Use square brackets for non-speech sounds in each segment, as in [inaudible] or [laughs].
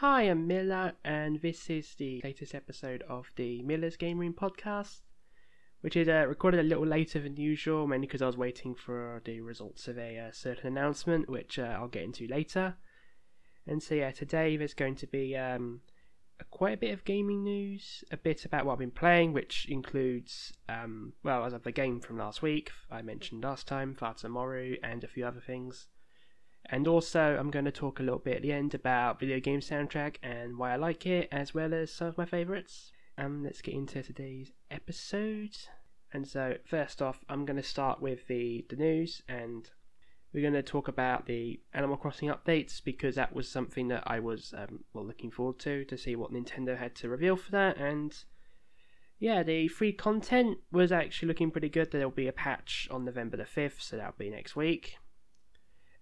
Hi, I'm Miller, and this is the latest episode of the Miller's Game Room podcast, which is uh, recorded a little later than usual, mainly because I was waiting for the results of a uh, certain announcement, which uh, I'll get into later. And so, yeah, today there's going to be um, quite a bit of gaming news, a bit about what I've been playing, which includes, um, well, as of the game from last week, I mentioned last time, Fata Morgana, and a few other things. And also, I'm going to talk a little bit at the end about video game soundtrack and why I like it, as well as some of my favourites. Um, let's get into today's episode. And so, first off, I'm going to start with the, the news, and we're going to talk about the Animal Crossing updates because that was something that I was um, well looking forward to to see what Nintendo had to reveal for that. And yeah, the free content was actually looking pretty good. There'll be a patch on November the 5th, so that'll be next week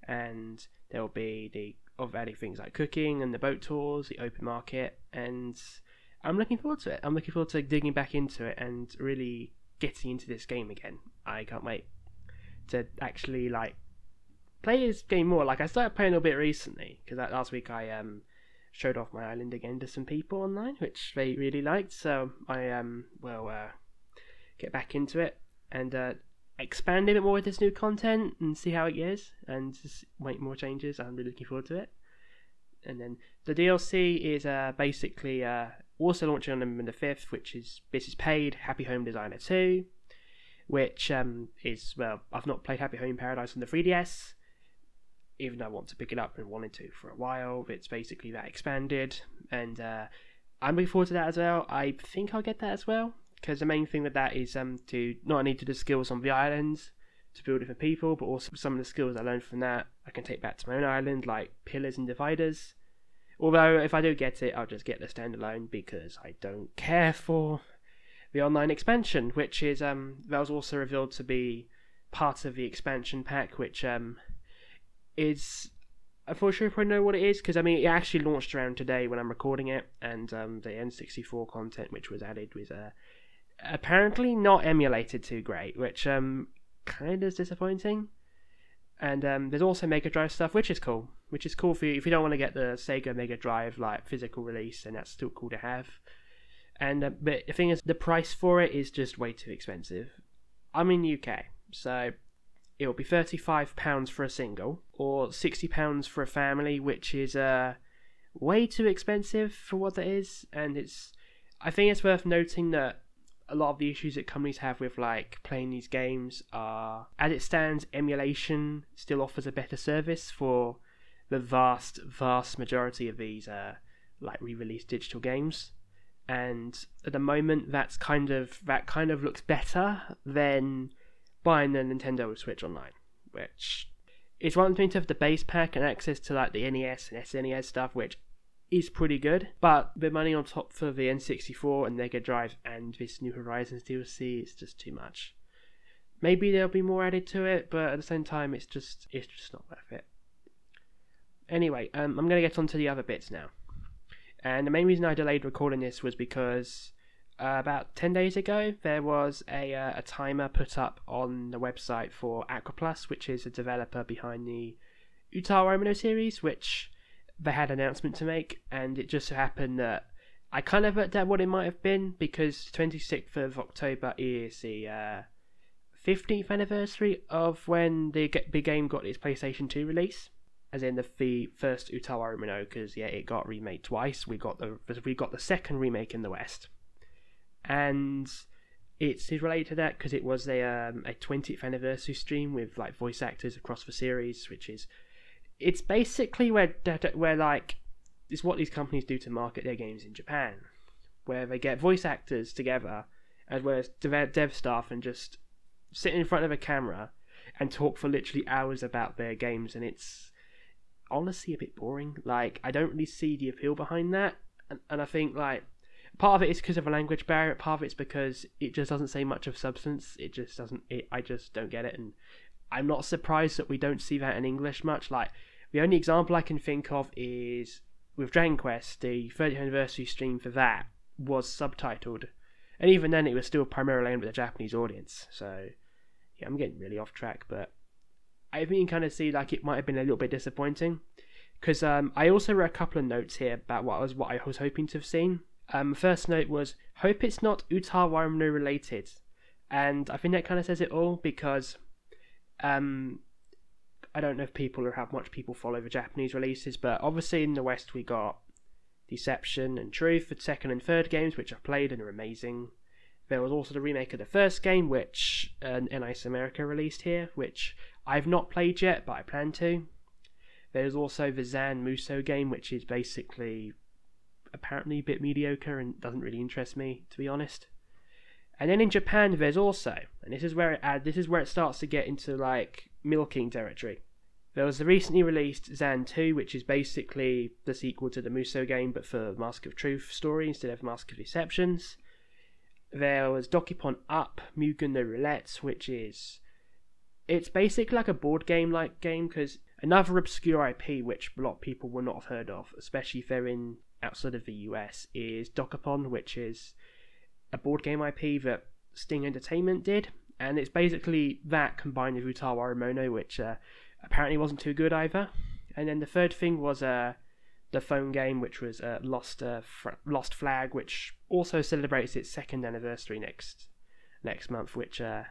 and there will be the adding things like cooking and the boat tours, the open market, and I'm looking forward to it. I'm looking forward to digging back into it and really getting into this game again. I can't wait to actually like play this game more. Like I started playing a bit recently because last week I um showed off my island again to some people online, which they really liked. So I um will uh, get back into it and uh, expand a bit more with this new content and see how it is and just make more changes. I'm really looking forward to it. And then the DLC is uh, basically uh, also launching on November the 5th, which is this is paid Happy Home Designer 2, which um, is, well, I've not played Happy Home Paradise on the 3DS, even though I want to pick it up and wanted to for a while. It's basically that expanded, and uh, I'm looking forward to that as well. I think I'll get that as well because the main thing with that is um, to not only do the skills on the islands to build different people, but also some of the skills I learned from that I can take back to my own island, like pillars and dividers. Although if I do get it, I'll just get the standalone because I don't care for the online expansion, which is um that was also revealed to be part of the expansion pack, which um is unfortunately probably know what it is because I mean it actually launched around today when I'm recording it, and um the N64 content which was added was uh apparently not emulated too great, which um kind of is disappointing. And um, there's also Mega Drive stuff, which is cool. Which is cool for you if you don't want to get the Sega Mega Drive like physical release, and that's still cool to have. And uh, but the thing is, the price for it is just way too expensive. I'm in UK, so it'll be thirty-five pounds for a single, or sixty pounds for a family, which is uh way too expensive for what that is. And it's, I think it's worth noting that a lot of the issues that companies have with like playing these games are as it stands emulation still offers a better service for the vast vast majority of these uh, like re-released digital games. And at the moment that's kind of that kind of looks better than buying the Nintendo Switch online which is one thing to have the base pack and access to like the NES and SNES stuff which is pretty good, but the money on top for the N64 and Mega Drive and this New Horizons DLC is just too much. Maybe there'll be more added to it, but at the same time, it's just it's just not worth it. Anyway, um, I'm going to get on to the other bits now. And the main reason I delayed recording this was because uh, about 10 days ago, there was a, uh, a timer put up on the website for Aquaplus, which is a developer behind the Utawarerumono series, which they had an announcement to make, and it just so happened that I kind of worked out what it might have been because 26th of October is the uh, 15th anniversary of when the big game got its PlayStation 2 release, as in the, the first Utawarerumono, because yeah, it got remade twice. We got the we got the second remake in the West, and it's related to that because it was a um, a 20th anniversary stream with like voice actors across the series, which is it's basically where where like it's what these companies do to market their games in Japan, where they get voice actors together as well as dev, dev staff and just sit in front of a camera and talk for literally hours about their games, and it's honestly a bit boring. Like I don't really see the appeal behind that, and, and I think like part of it is because of a language barrier. Part of it's because it just doesn't say much of substance. It just doesn't. It, I just don't get it, and I'm not surprised that we don't see that in English much. Like the only example I can think of is with Dragon Quest, the 30th anniversary stream for that was subtitled, and even then it was still primarily aimed at the Japanese audience. So yeah, I'm getting really off track, but I even kind of see like it might have been a little bit disappointing. because um, I also wrote a couple of notes here about what I was what I was hoping to have seen. Um, first note was hope it's not Utawarerumono related, and I think that kind of says it all because um, I don't know if people or how much people follow the Japanese releases, but obviously in the West we got Deception and Truth, the second and third games, which I've played and are amazing. There was also the remake of the first game, which uh, NIS America released here, which I've not played yet, but I plan to. There's also the Zan Muso game, which is basically apparently a bit mediocre and doesn't really interest me, to be honest. And then in Japan, there's also, and this is where it add, this is where it starts to get into like milking territory. There was the recently released Zan 2, which is basically the sequel to the Muso game, but for Mask of Truth story instead of Mask of Deceptions. There was Dokapon Up, Mugen no Roulette, which is it's basically like a board game like game because another obscure IP which a lot of people will not have heard of, especially if they're in outside of the US, is Dokapon, which is a board game IP that Sting Entertainment did, and it's basically that combined with Utawarerumono, which uh, apparently wasn't too good either. And then the third thing was uh, the phone game, which was uh, Lost uh, Lost Flag, which also celebrates its second anniversary next next month. Which uh,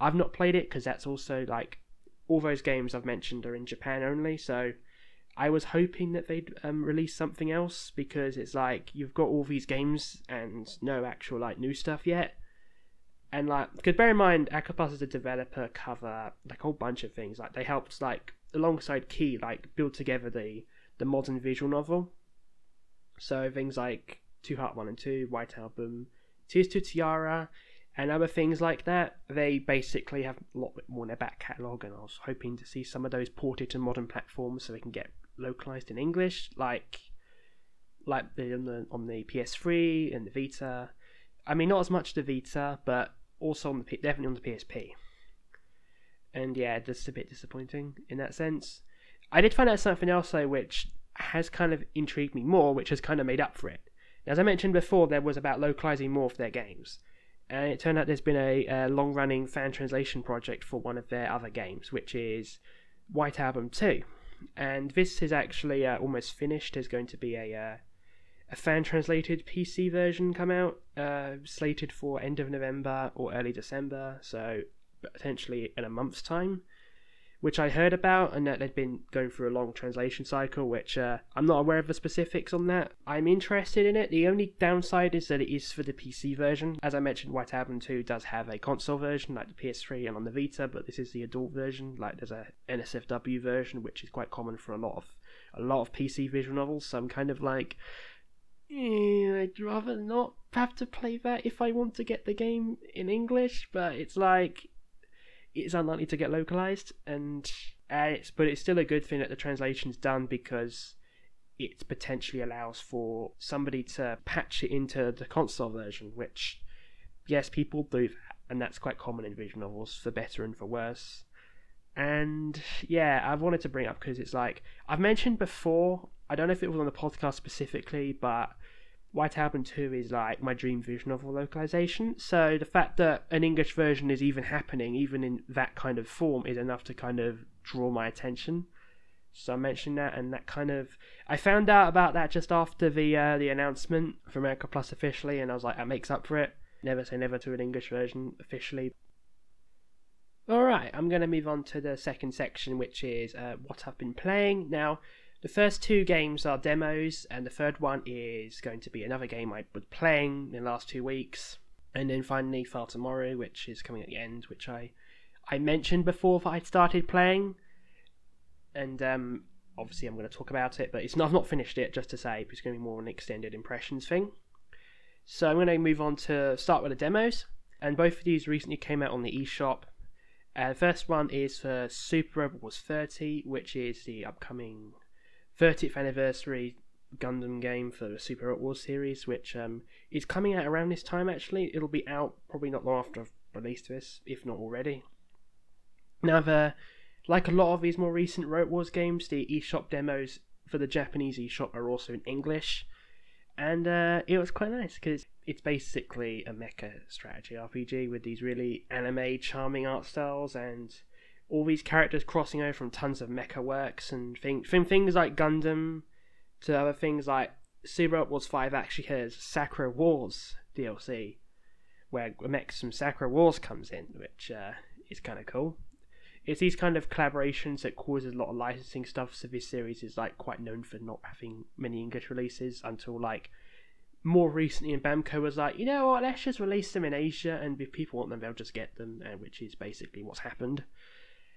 I've not played it because that's also like all those games I've mentioned are in Japan only. So I was hoping that they'd um, release something else because it's like you've got all these games and no actual like new stuff yet. And like, because bear in mind, Aquaplus as a developer cover like a whole bunch of things. Like they helped like alongside Key like build together the the modern visual novel. So things like To Heart One and Two, White Album, Tears to Tiara, and other things like that. They basically have a lot more in their back catalogue, and I was hoping to see some of those ported to modern platforms so they can get localized in English, like like the, on the PS3 and the Vita. I mean, not as much the Vita, but also on the definitely on the PSP. And yeah, just a bit disappointing in that sense. I did find out something else though, which has kind of intrigued me more, which has kind of made up for it. As I mentioned before, there was about localizing more of their games, and it turned out there's been a, a long-running fan translation project for one of their other games, which is White Album Two, and this is actually uh, almost finished. There's going to be a uh, a fan translated PC version come out, uh, slated for end of November or early December, so potentially in a month's time. Which I heard about, and that they'd been going through a long translation cycle, which uh, I'm not aware of the specifics on that. I'm interested in it. The only downside is that it is for the PC version. As I mentioned, White Album 2 does have a console version, like the PS3 and on the Vita, but this is the adult version. Like there's a NSFW version, which is quite common for a lot of a lot of PC visual novels. So I'm kind of like, I'd rather not have to play that if I want to get the game in English, but it's like it's unlikely to get localized, and uh, it's but it's still a good thing that the translation's done because it potentially allows for somebody to patch it into the console version, which yes, people do that, and that's quite common in visual novels, for better and for worse. And yeah, I've wanted to bring up because it's like I've mentioned before. I don't know if it was on the podcast specifically, but White Album 2 is like my dream visual novel localization. So the fact that an English version is even happening, even in that kind of form, is enough to kind of draw my attention. So I mentioned that, and that kind of I found out about that just after the uh, the announcement from Aquaplus officially, and I was like, that makes up for it. Never say never to an English version officially. All right, I'm going to move on to the second section, which is uh, what I've been playing now. The first two games are demos, and the third one is going to be another game I was playing in the last two weeks. And then finally, Fata Morgana, which is coming at the end, which I I mentioned before that I'd started playing, and um, obviously I'm going to talk about it, but it's not, I've not finished it. Just to say, it's going to be more an extended impressions thing. So I'm going to move on to start with the demos, and both of these recently came out on the eShop. Uh, the first one is for Super Robot Wars 30, which is the upcoming 30th anniversary Gundam game for the Super Robot Wars series, which um, is coming out around this time actually. It'll be out probably not long after I've released this, if not already. Now, the, like a lot of these more recent Robot Wars games, the eShop demos for the Japanese eShop are also in English. And uh, it was quite nice because it's basically a mecha strategy RPG with these really anime charming art styles and all these characters crossing over from tons of mecha works and things, from things like Gundam to other things like Super Wars 5 actually has Sakura Wars DLC, where a mechs from Sakura Wars comes in, which uh, is kind of cool. It's these kind of collaborations that causes a lot of licensing stuff. So this series is like quite known for not having many English releases until like more recently. And Bamco was like, you know what, let's just release them in Asia, and if people want them, they'll just get them, uh, which is basically what's happened.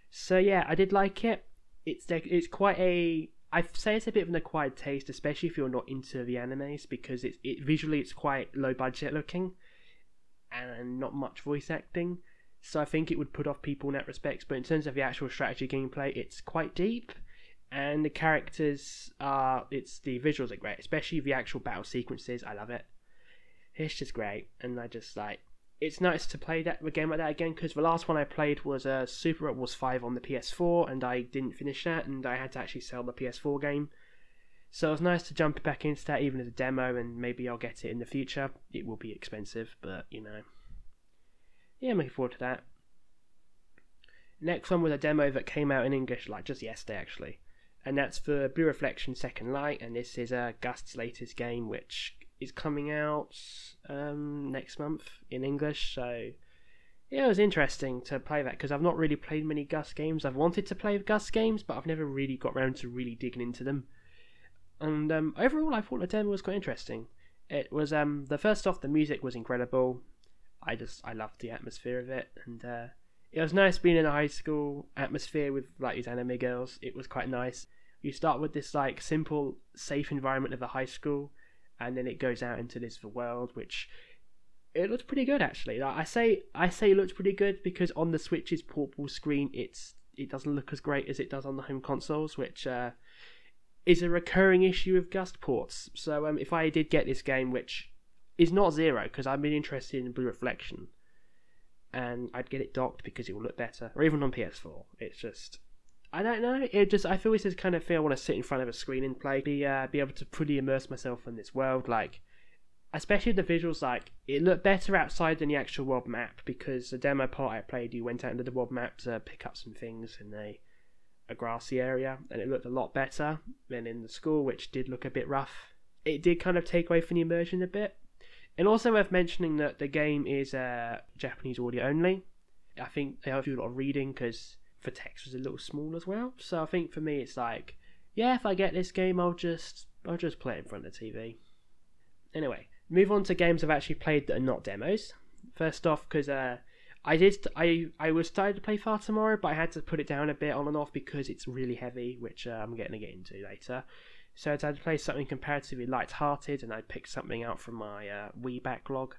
So yeah, I did like it. It's it's quite a I say it's a bit of an acquired taste, especially if you're not into the animes, because it's it visually it's quite low budget looking, and not much voice acting. So I think it would put off people in that respect. But in terms of the actual strategy gameplay, it's quite deep, and the characters are it's the visuals are great, especially the actual battle sequences. I love it. It's just great, and I just like it's nice to play that a game like that again because the last one I played was uh, Super Robot Wars 5 on the PS4 and I didn't finish that and I had to actually sell the PS4 game. So it was nice to jump back into that even as a demo and maybe I'll get it in the future. It will be expensive, but you know. Yeah, I'm looking forward to that. Next one was a demo that came out in English like just yesterday actually. And that's for Blue Reflection Second Light and this is uh, Gust's latest game which is coming out um, next month in English. So yeah, it was interesting to play that because I've not really played many Gust games. I've wanted to play Gust games, but I've never really got around to really digging into them. And um, overall, I thought the demo was quite interesting. It was um, the first off, the music was incredible. I just I loved the atmosphere of it, and uh, it was nice being in a high school atmosphere with like these anime girls. It was quite nice. You start with this like simple, safe environment of a high school, and then it goes out into this world which it looks pretty good actually. Like, I say I say it looks pretty good because on the Switch's portable screen it's it doesn't look as great as it does on the home consoles, which uh, is a recurring issue of Gust ports. So um, if I did get this game, which is not zero because I've been interested in Blue Reflection, and I'd get it docked because it will look better, or even on PS4. It's just I don't know. It just I feel this is kind of thing I want to sit in front of a screen and play, be uh, be able to fully immerse myself in this world. Like, especially the visuals. Like, it looked better outside than the actual world map because the demo part I played, you went out into the world map to pick up some things in a a grassy area, and it looked a lot better than in the school, which did look a bit rough. It did kind of take away from the immersion a bit, and also worth mentioning that the game is uh, Japanese audio only. I think they have to do a lot of reading because for text was a little small as well. So I think for me it's like, yeah, if I get this game, I'll just I'll just play it in front of the TV. Anyway, move on to games I've actually played that are not demos. First off, because uh, I did I I was starting to play Fata Morgana, but I had to put it down a bit on and off because it's really heavy, which uh, I'm getting to get into later. So I had to play something comparatively light-hearted, and I picked something out from my uh, Wii backlog,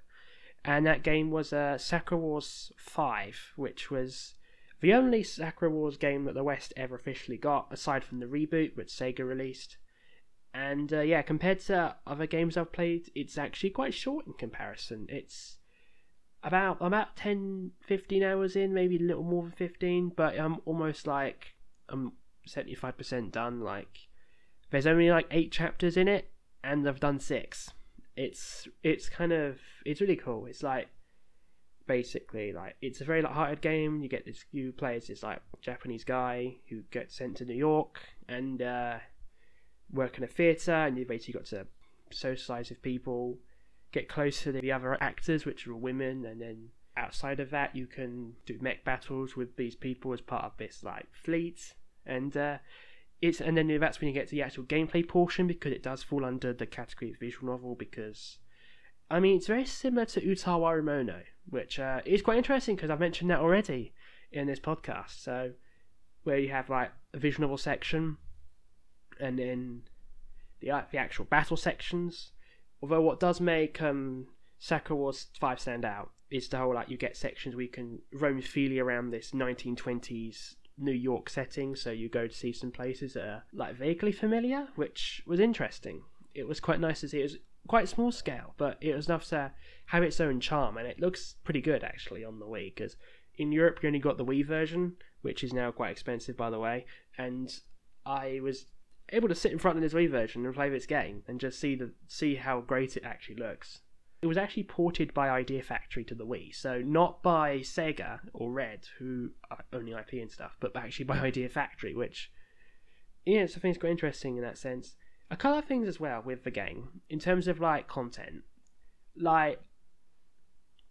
and that game was uh, Sakura Wars Five, which was the only Sakura Wars game that the West ever officially got, aside from the reboot which Sega released. And uh, yeah, compared to other games I've played, it's actually quite short in comparison. It's about I'm about 10, 15 hours in, maybe a little more than 15, but I'm almost like I'm 75% done. Like, there's only like eight chapters in it, and I've done six. It's it's kind of it's really cool. It's like basically like it's a very light-hearted game. You get this you play as this like Japanese guy who gets sent to New York and uh, work in a theatre, and you basically got to socialize with people, get close to the other actors, which are women, and then outside of that, you can do mech battles with these people as part of this like fleet, and uh, it's and then that's when you get to the actual gameplay portion because it does fall under the category of visual novel because. I mean, it's very similar to Utawa which uh, is quite interesting because I've mentioned that already in this podcast. So, where you have like a visual novel section, and then the uh, the actual battle sections. Although what does make um, Sakura Wars Five stand out is the whole like you get sections where you can roam freely around this 1920s New York setting. So you go to see some places that are like vaguely familiar, which was interesting. It was quite nice to see. It was quite small scale, but it was enough to have its own charm, and it looks pretty good actually on the Wii. Because in Europe, you only got the Wii version, which is now quite expensive, by the way. And I was able to sit in front of this Wii version and play this game and just see the see how great it actually looks. it was actually ported by Idea Factory to the Wii. So not by Sega or Red, who only IP and stuff, but actually by [laughs] Idea Factory, which yeah, so I quite interesting in that sense. A couple of things as well with the game in terms of like content. Like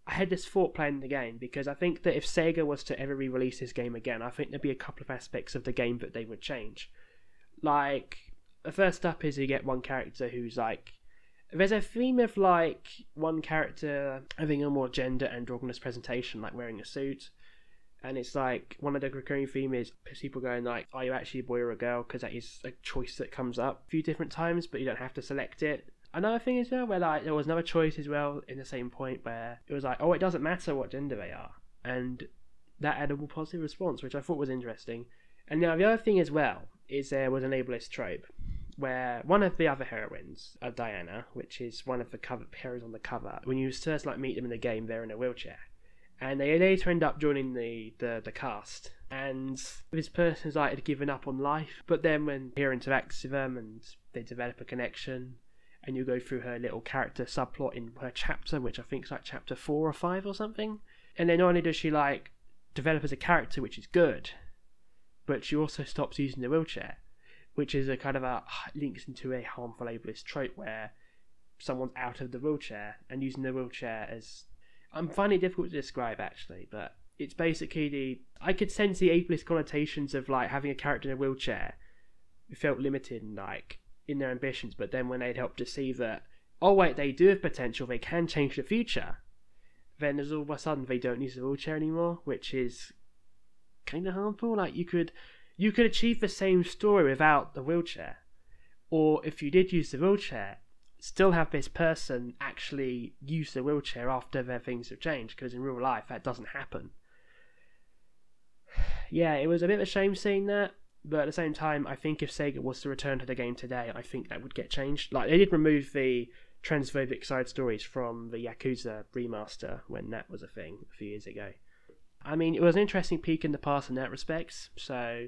I had this thought playing the game because I think that if Sega was to ever re-release this game again, I think there'd be a couple of aspects of the game that they would change. Like the first up is you get one character who's like there's a theme of like one character having a more gender androgynous presentation, like wearing a suit, and it's like one of the recurring theme is people going like, "Are you actually a boy or a girl?" Because that is a choice that comes up a few different times, but you don't have to select it. Another thing as well, where like there was another choice as well in the same point where it was like, "Oh, it doesn't matter what gender they are," and that had a positive response, which I thought was interesting. And now the other thing as well is there was an ableist trope where one of the other heroines, Diana, which is one of the cover heroes on the cover, when you first like meet them in the game, they're in a wheelchair and they later end up joining the, the, the cast. And this person's like had given up on life, but then when he interacts with them and they develop a connection, and you go through her little character subplot in her chapter, which I think is like chapter four or five or something. And then not only does she like develop as a character, which is good, but she also stops using the wheelchair, which is a kind of a [sighs] links into a harmful ableist trope where someone's out of the wheelchair and using the wheelchair as I'm finding it difficult to describe actually, but it's basically the I could sense the ableist connotations of like having a character in a wheelchair who felt limited and like in their ambitions, but then when they'd help to see that oh wait, they do have potential, they can change the future, then there's all of a sudden they don't use the wheelchair anymore, which is kind of harmful. Like you could you could achieve the same story without the wheelchair, or if you did use the wheelchair, still have this person actually use the wheelchair after their things have changed because in real life that doesn't happen. [sighs] Yeah, it was a bit of a shame seeing that, but at the same time, I think if Sega was to return to the game today, I think that would get changed. Like they did remove the transphobic side stories from the Yakuza remaster when that was a thing a few years ago. I mean, it was an interesting peek in the past in that respects, so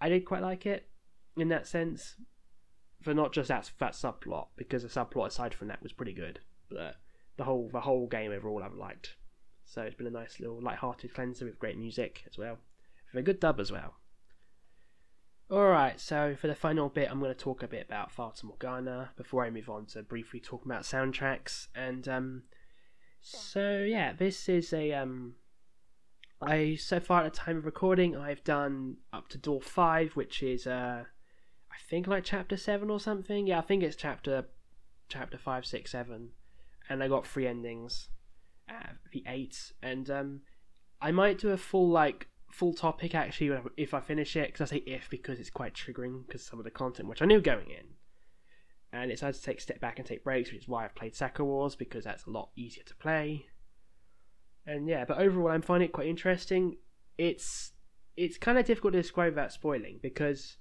I did quite like it in that sense for not just that that subplot because the subplot aside from that was pretty good, but the whole the whole game overall I've liked. So it's been a nice little light-hearted cleanser with great music as well, with a good dub as well. Alright, so for the final bit, I'm going to talk a bit about Fata Morgana before I move on to briefly talk about soundtracks. And um, so yeah, this is a um, I so far at the time of recording, I've done up to door five, which is uh, I think like chapter seven or something. Yeah, I think it's chapter chapter five, six, seven, and I got three endings. Uh, the eight, and um, I might do a full like full topic actually if I finish it. Because I say if because it's quite triggering because some of the content which I knew going in, and it's hard to take a step back and take breaks, which is why I've played Sakura Wars because that's a lot easier to play. And yeah, but overall, I'm finding it quite interesting. It's it's kind of difficult to describe without spoiling because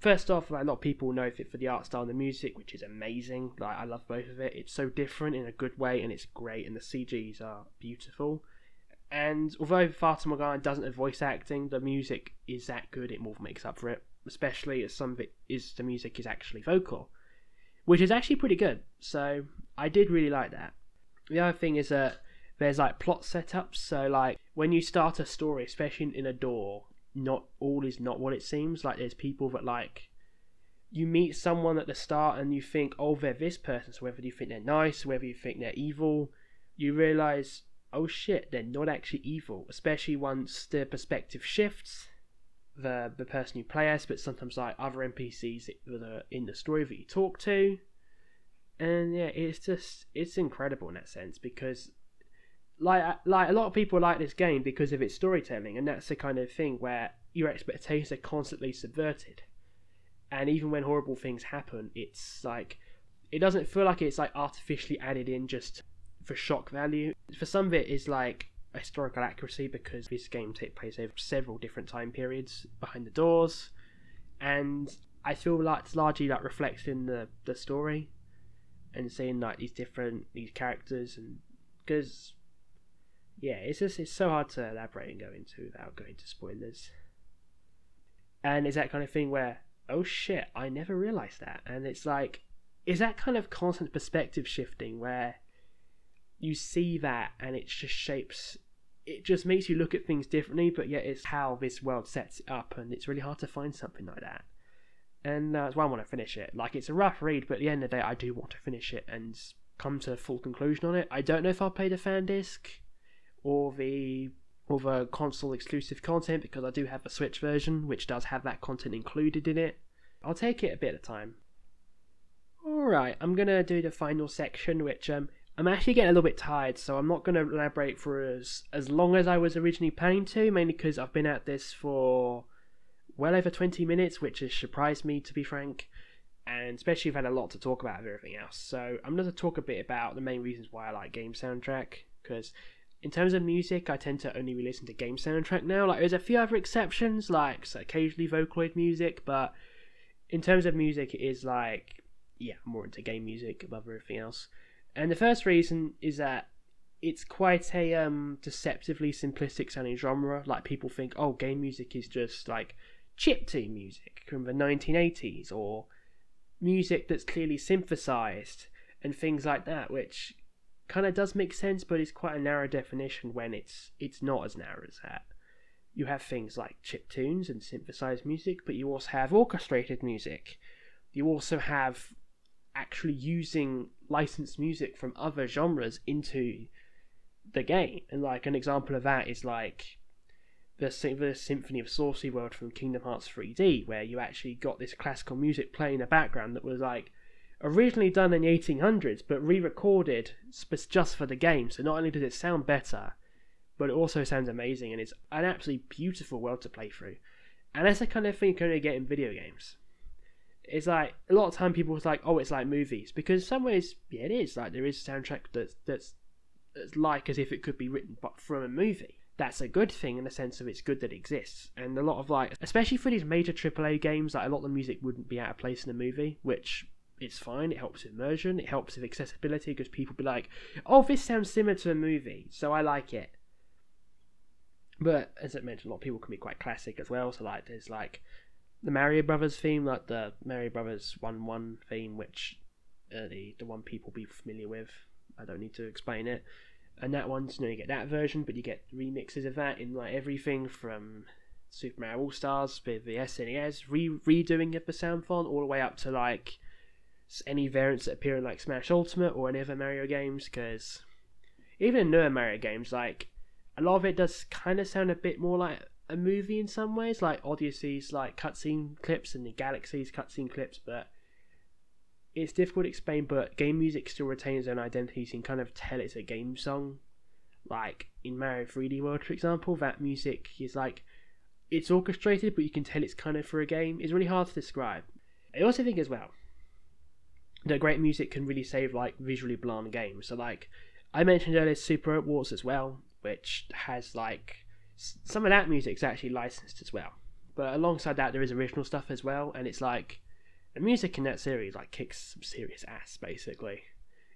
first off, like a lot of people know it for the art style and the music, which is amazing. Like I love both of it. It's so different in a good way, and it's great, and the CGs are beautiful. And although Fata Morgana doesn't have voice acting, the music is that good. It more makes up for it, especially as some of it is the music is actually vocal, which is actually pretty good. So I did really like that. The other thing is that there's like plot setups. So like when you start a story, especially in a door, not all is not what it seems. Like there's people that like you meet someone at the start and you think, oh, they're this person. So whether you think they're nice, whether you think they're evil, you realize, oh shit, they're not actually evil. Especially once the perspective shifts, the the person you play as, but sometimes like other NPCs that are in the story that you talk to. And yeah, it's just it's incredible in that sense because like uh, like a lot of people like this game because of its storytelling, and that's the kind of thing where your expectations are constantly subverted. And even when horrible things happen, it's like it doesn't feel like it's like artificially added in just for shock value. For some of it is like historical accuracy because this game takes place over several different time periods behind the doors, and I feel like it's largely like reflected in the the story, and seeing like these different these characters and because yeah, it's just it's so hard to elaborate and go into without going to spoilers. And it's that kind of thing where, oh shit, I never realized that. And it's like, is that kind of constant perspective shifting where you see that and it just shapes it just makes you look at things differently but yet it's how this world sets it up and it's really hard to find something like that and that's why i want to finish it like it's a rough read but at the end of the day i do want to finish it and come to a full conclusion on it i don't know if i'll play the fan disc or the or the console exclusive content because i do have a switch version which does have that content included in it. I'll take it a bit of time. Alright, I'm gonna do the final section, which um, I'm actually getting a little bit tired, so I'm not gonna elaborate for as as long as I was originally planning to, mainly because I've been at this for well over 20 minutes, which has surprised me to be frank, and especially I've had a lot to talk about of everything else. So I'm gonna talk a bit about the main reasons why I like game soundtrack, because in terms of music, I tend to only listen to game soundtrack now. Like, there's a few other exceptions, like occasionally Vocaloid music, but in terms of music, it is like yeah, more into game music above everything else. And the first reason is that it's quite a um, deceptively simplistic sounding genre. Like people think, oh, game music is just like chiptune music from the 1980s or music that's clearly synthesized and things like that, which kind of does make sense, but it's quite a narrow definition when it's it's not as narrow as that. You have things like chip tunes and synthesized music, but you also have orchestrated music. You also have actually using licensed music from other genres into the game. And like an example of that is like the, the Symphony of Sorcery World from Kingdom Hearts 3D, where you actually got this classical music playing in the background that was like originally done in the 1800s but re-recorded just for the game. So not only does it sound better, but it also sounds amazing and it's an absolutely beautiful world to play through. And that's the kind of thing you can only get in video games it's like a lot of time people was like, oh, it's like movies because in some ways, yeah, it is. Like there is a soundtrack that's that's that's like as if it could be written but from a movie. That's a good thing in the sense of it's good that it exists. And a lot of like, especially for these major AAA games, like a lot of the music wouldn't be out of place in a movie, which it's fine. It helps immersion. It helps with accessibility because people be like, oh, this sounds similar to a movie, so I like it. But as I mentioned, a lot of people can be quite classic as well. So like, there's like the Mario Brothers theme, like the Mario Brothers One One theme, which uh, the the one people be familiar with. I don't need to explain it. And that one's you know you get that version, but you get remixes of that in like everything from Super Mario All Stars with the SNES re- redoing of the sound font, all the way up to like any variants that appear in like Smash Ultimate or any other Mario games. Because even in newer Mario games, like a lot of it does kind of sound a bit more like a movie in some ways, like Odyssey's like cutscene clips and the Galaxy's cutscene clips, but it's difficult to explain. But game music still retains its own identity, so you can kind of tell it's a game song. Like in Mario 3D World, for example, that music is like it's orchestrated, but you can tell it's kind of for a game. It's really hard to describe. I also think as well that great music can really save like visually bland games. So like I mentioned earlier, Super Wars as well, which has like some of that music's actually licensed as well. But alongside that, there is original stuff as well, and it's like the music in that series like kicks some serious ass. Basically,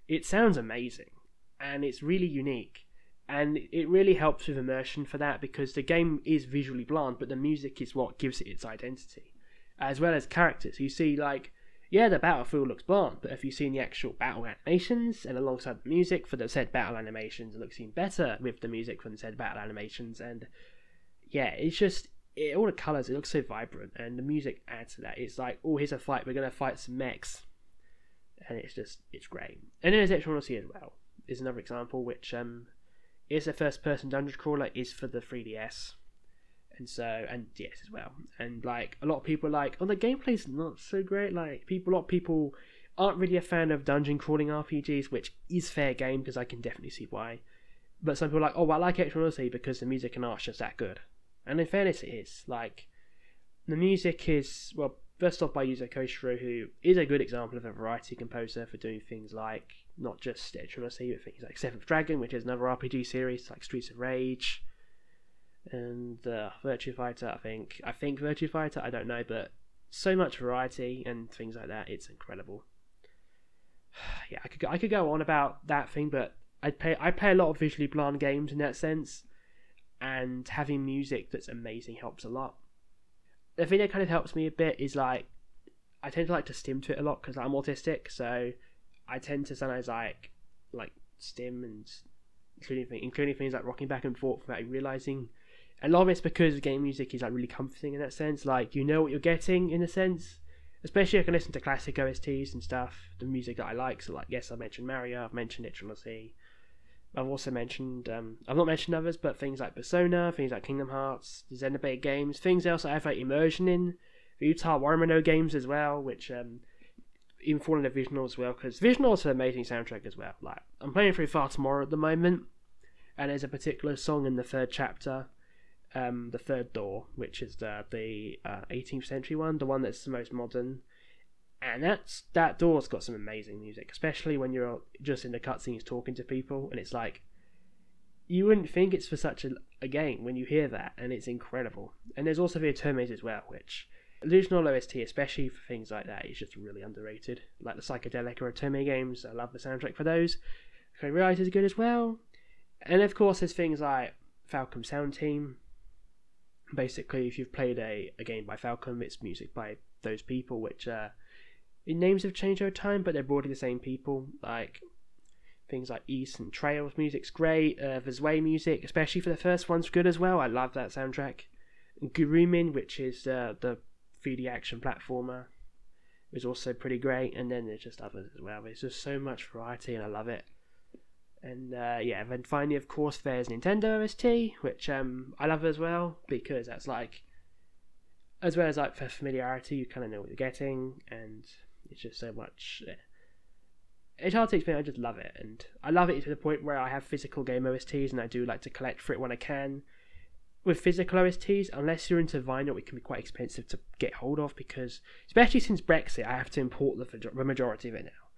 it sounds amazing, and it's really unique, and it really helps with immersion for that because the game is visually bland, but the music is what gives it its identity, as well as characters. You see, like yeah, the battlefield looks bland, but if you've seen the actual battle animations and alongside the music for the said battle animations, it looks even better with the music from the said battle animations. And yeah, it's just it, all the colors. It looks so vibrant, and the music adds to that. It's like, oh, here's a fight. We're gonna fight some mechs, and it's just it's great. And then there's Etrian Odyssey as well. Is another example which um is a first-person dungeon crawler is for the 3DS and so and yes as well. And like a lot of people are like oh the gameplay's not so great. Like people a lot of people aren't really a fan of dungeon crawling rpgs which is fair game because i can definitely see why. But some people are like oh i like Etrian Odyssey because the music and art's just that good. And in fairness it is. Like the music is well first off by Yuzo Koshiro who is a good example of a variety composer for doing things like not just Etrian Odyssey but things like Seventh Dragon which is another RPG series like Streets of Rage and uh, Fighter. I think I think Virtua Fighter. I don't know, but so much variety and things like that. It's incredible. [sighs] yeah, I could I could go on about that thing, but I play I play a lot of visually bland games in that sense, and having music that's amazing helps a lot. The thing that kind of helps me a bit is like I tend to like to stim to it a lot because I'm autistic, so I tend to sometimes like like stim and including including things like rocking back and forth without realizing. A lot of it's because game music is like really comforting in that sense. Like you know what you're getting in a sense. Especially I can listen to classic OSTs and stuff, the music that I like. So like yes, I mentioned Mario, I've mentioned It Sea. I've also mentioned um, I've not mentioned others, but things like Persona, things like Kingdom Hearts, the Xenoblade games, things else I have like immersion in. The Utawarerumono games as well, which um, even fall into as well, because Visional is an amazing soundtrack as well. Like I'm playing through Fata Morgana at the moment, and there's a particular song in the third chapter, um, the third door, which is the the uh, 18th century one, the one that's the most modern. And that's that door's got some amazing music, especially when you're just in the cutscenes talking to people, and it's like you wouldn't think it's for such a, a game when you hear that, and it's incredible. And there's also the Otomes as well, which Illusional OST, especially for things like that, is just really underrated. Like the Psychedelic or Otome games, I love the soundtrack for those. Code: Realize is good as well. And of course, there's things like Falcom Sound Team. Basically, if you've played a, a game by Falcom, it's music by those people, which uh, names have changed over time, but they're broadly the same people. Like things like Ys and Trails music's great. Uh, Zwei music, especially for the first one's good as well. I love that soundtrack. Gurumin, which is uh, the 3D action platformer is also pretty great, and then there's just others as well. There's just so much variety, and I love it. And uh, yeah, then finally, of course, there's Nintendo OST, which um, I love as well because that's like, as well as like for familiarity, you kind of know what you're getting, and it's just so much. It's hard to explain. I just love it, and I love it to the point where I have physical game OSTs, and I do like to collect for it when I can with physical OSTs, unless you're into vinyl, it can be quite expensive to get hold of because, especially since Brexit, I have to import the, the majority of it now.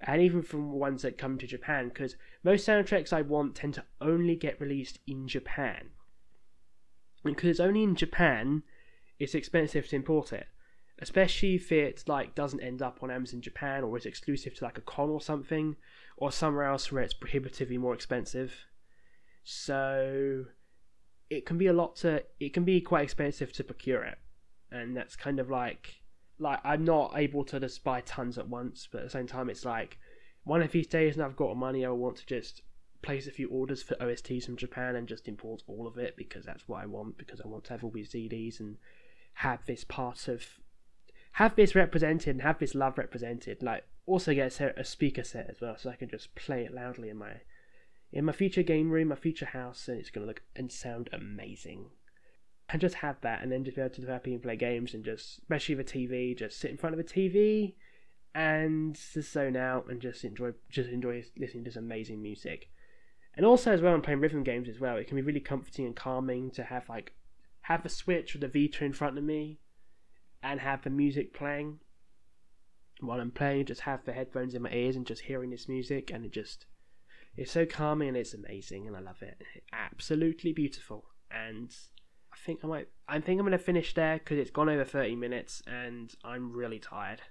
And even from ones that come to Japan, because most soundtracks I want tend to only get released in Japan. Because only in Japan, it's expensive to import it. Especially if it like doesn't end up on Amazon Japan or is exclusive to like a con or something, or somewhere else where it's prohibitively more expensive. So it can be a lot to it can be quite expensive to procure it and that's kind of like like i'm not able to just buy tons at once but at the same time it's like one of these days and i've got money i want to just place a few orders for osts from japan and just import all of it because that's what i want because i want to have all these cds and have this part of have this represented and have this love represented like also get a speaker set as well so i can just play it loudly in my in my future game room, my future house, and it's to look and sound amazing. And just have that, and then just be able to happy and play games, and just, especially the TV, just sit in front of a TV and just zone out and just enjoy, just enjoy listening to some amazing music. And also, as well, I'm playing rhythm games as well. It can be really comforting and calming to have like have the Switch or the Vita in front of me, and have the music playing while I'm playing. Just have the headphones in my ears and just hearing this music, and it just it's so calming and it's amazing, and I love it. Absolutely beautiful. And think I might. I think I'm to finish there because it's gone over 30 minutes, and I'm really tired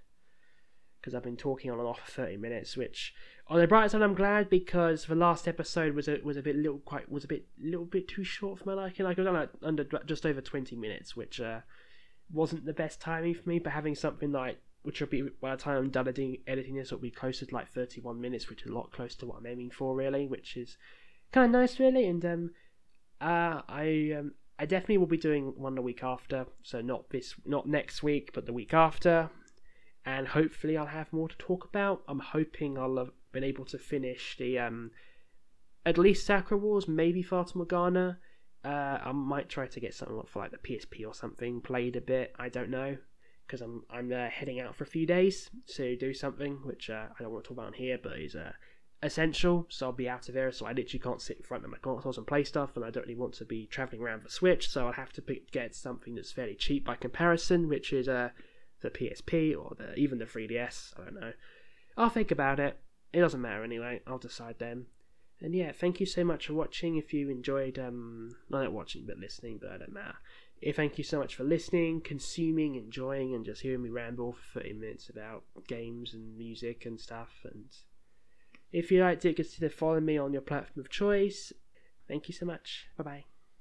because I've been talking on and off for 30 minutes. Which, on the bright side, I'm glad because the last episode was a was a bit little quite was a bit little bit too short for my liking. Like it was like under just over 20 minutes, which uh, wasn't the best timing for me. But having something like which will be by the time I'm done editing, editing this, it'll be closer to like 31 minutes, which is a lot closer to what I'm aiming for, really, which is kind of nice, really. And um, uh, I um, I definitely will be doing one the week after, so not this, not next week, but the week after, and hopefully I'll have more to talk about. I'm hoping I'll have been able to finish the um, at least Sakura Wars, maybe Fata Morgana. Uh, I might try to get something for like the PSP or something played a bit. I don't know because I'm I'm uh, heading out for a few days to do something which uh, I don't want to talk about here, but is uh, essential. So I'll be out of there, so I literally can't sit in front of my consoles and play stuff, and I don't really want to be traveling around the Switch. So I'll have to pick, get something that's fairly cheap by comparison, which is uh, the PSP or the even the 3DS. I don't know. I'll think about it. It doesn't matter anyway. I'll decide then. And yeah, thank you so much for watching. If you enjoyed, um, not watching but listening, but I don't matter. If thank you so much for listening, consuming, enjoying, and just hearing me ramble for 30 minutes about games and music and stuff. And if you liked it, consider following me on your platform of choice. Thank you so much. Bye bye.